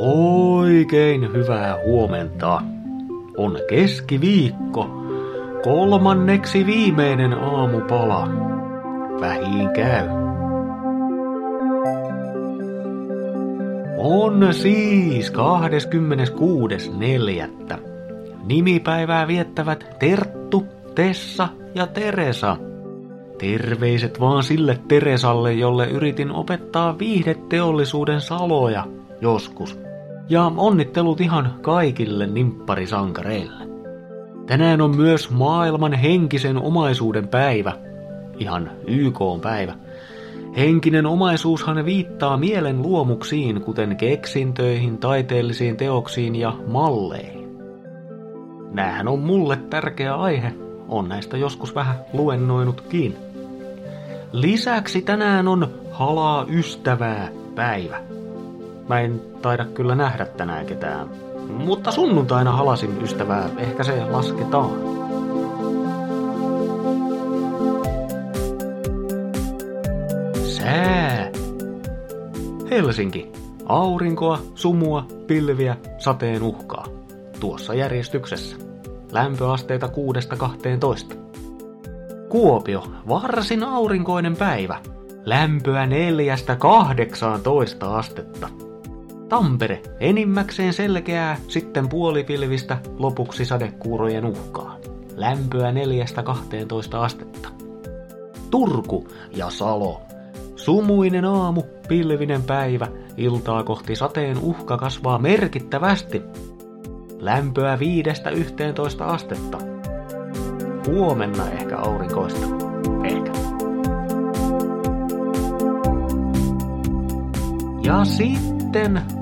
Oikein hyvää huomenta. On keskiviikko, kolmanneksi viimeinen aamupala. Vähiin käy. On siis 26.4. Nimipäivää viettävät Terttu, Tessa ja Teresa. Terveiset vaan sille Teresalle, jolle yritin opettaa viihdeteollisuuden saloja joskus. Ja onnittelut ihan kaikille nimpparisankareille. Tänään on myös maailman henkisen omaisuuden päivä. Ihan YK on päivä. Henkinen omaisuushan viittaa mielen luomuksiin, kuten keksintöihin, taiteellisiin teoksiin ja malleihin. Nämähän on mulle tärkeä aihe. On näistä joskus vähän luennoinutkin. Lisäksi tänään on halaa ystävää päivä. Mä en taida kyllä nähdä tänään ketään, mutta sunnuntaina halasin ystävää, ehkä se lasketaan. Sää. Helsinki. Aurinkoa, sumua, pilviä, sateen uhkaa. Tuossa järjestyksessä. Lämpöasteita 6-12. Kuopio. Varsin aurinkoinen päivä. Lämpöä 4-18 astetta. Tampere. Enimmäkseen selkeää, sitten puolipilvistä, lopuksi sadekuurojen uhkaa. Lämpöä 4-12 astetta. Turku ja Salo. Sumuinen aamu, pilvinen päivä, iltaa kohti sateen uhka kasvaa merkittävästi. Lämpöä 5-11 astetta. Huomenna ehkä aurinkoista. Ehkä. Ja sitten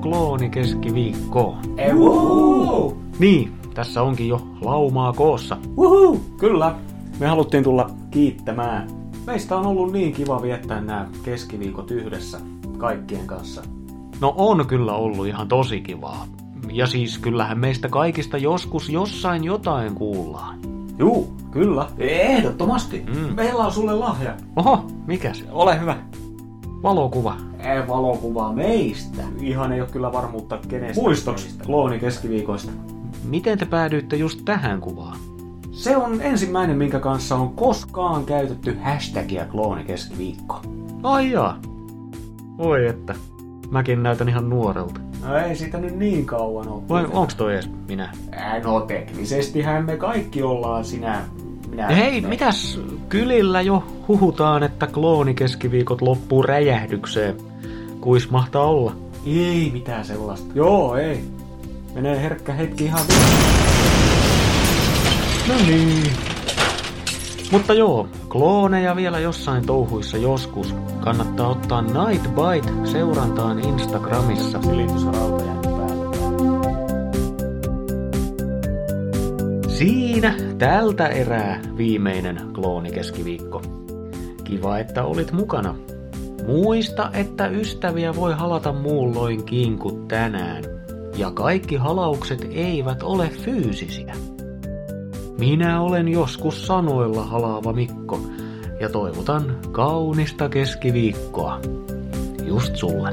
klooni keskiviikko. Niin, tässä onkin jo laumaa koossa. Uhu! Kyllä. Me haluttiin tulla kiittämään. Meistä on ollut niin kiva viettää nämä keskiviikot yhdessä kaikkien kanssa. No on kyllä ollut ihan tosi kivaa. Ja siis kyllähän meistä kaikista joskus jossain jotain kuullaan. Juu, kyllä. Ehdottomasti. Mm. Meillä on sulle lahja. Oho, mikäs? Ole hyvä. Valokuva. Ee, valokuva meistä. Ihan ei ole kyllä varmuutta kenestä. Muistoksi klooni keskiviikoista. Miten te päädyitte just tähän kuvaan? Se on ensimmäinen, minkä kanssa on koskaan käytetty hashtagia klooni keskiviikko. Ai jaa. Voi että. Mäkin näytän ihan nuorelta. No ei sitä nyt niin kauan ole. Vai onks toi edes minä? Ää, No teknisestihän me kaikki ollaan sinä... Minä, hei, me. mitäs kylillä jo huhutaan, että kloonikeskiviikot loppuu räjähdykseen? Kuis mahtaa olla? Ei mitään sellaista. Joo, ei. Menee herkkä hetki ihan No niin. Mutta joo, klooneja vielä jossain touhuissa joskus. Kannattaa ottaa Nightbite seurantaan Instagramissa. Silitysrauta Siinä tältä erää viimeinen kloonikeskiviikko. Kiva, että olit mukana. Muista, että ystäviä voi halata muulloinkin kuin tänään. Ja kaikki halaukset eivät ole fyysisiä. Minä olen joskus sanoilla halaava Mikko ja toivotan kaunista keskiviikkoa. Just sulle.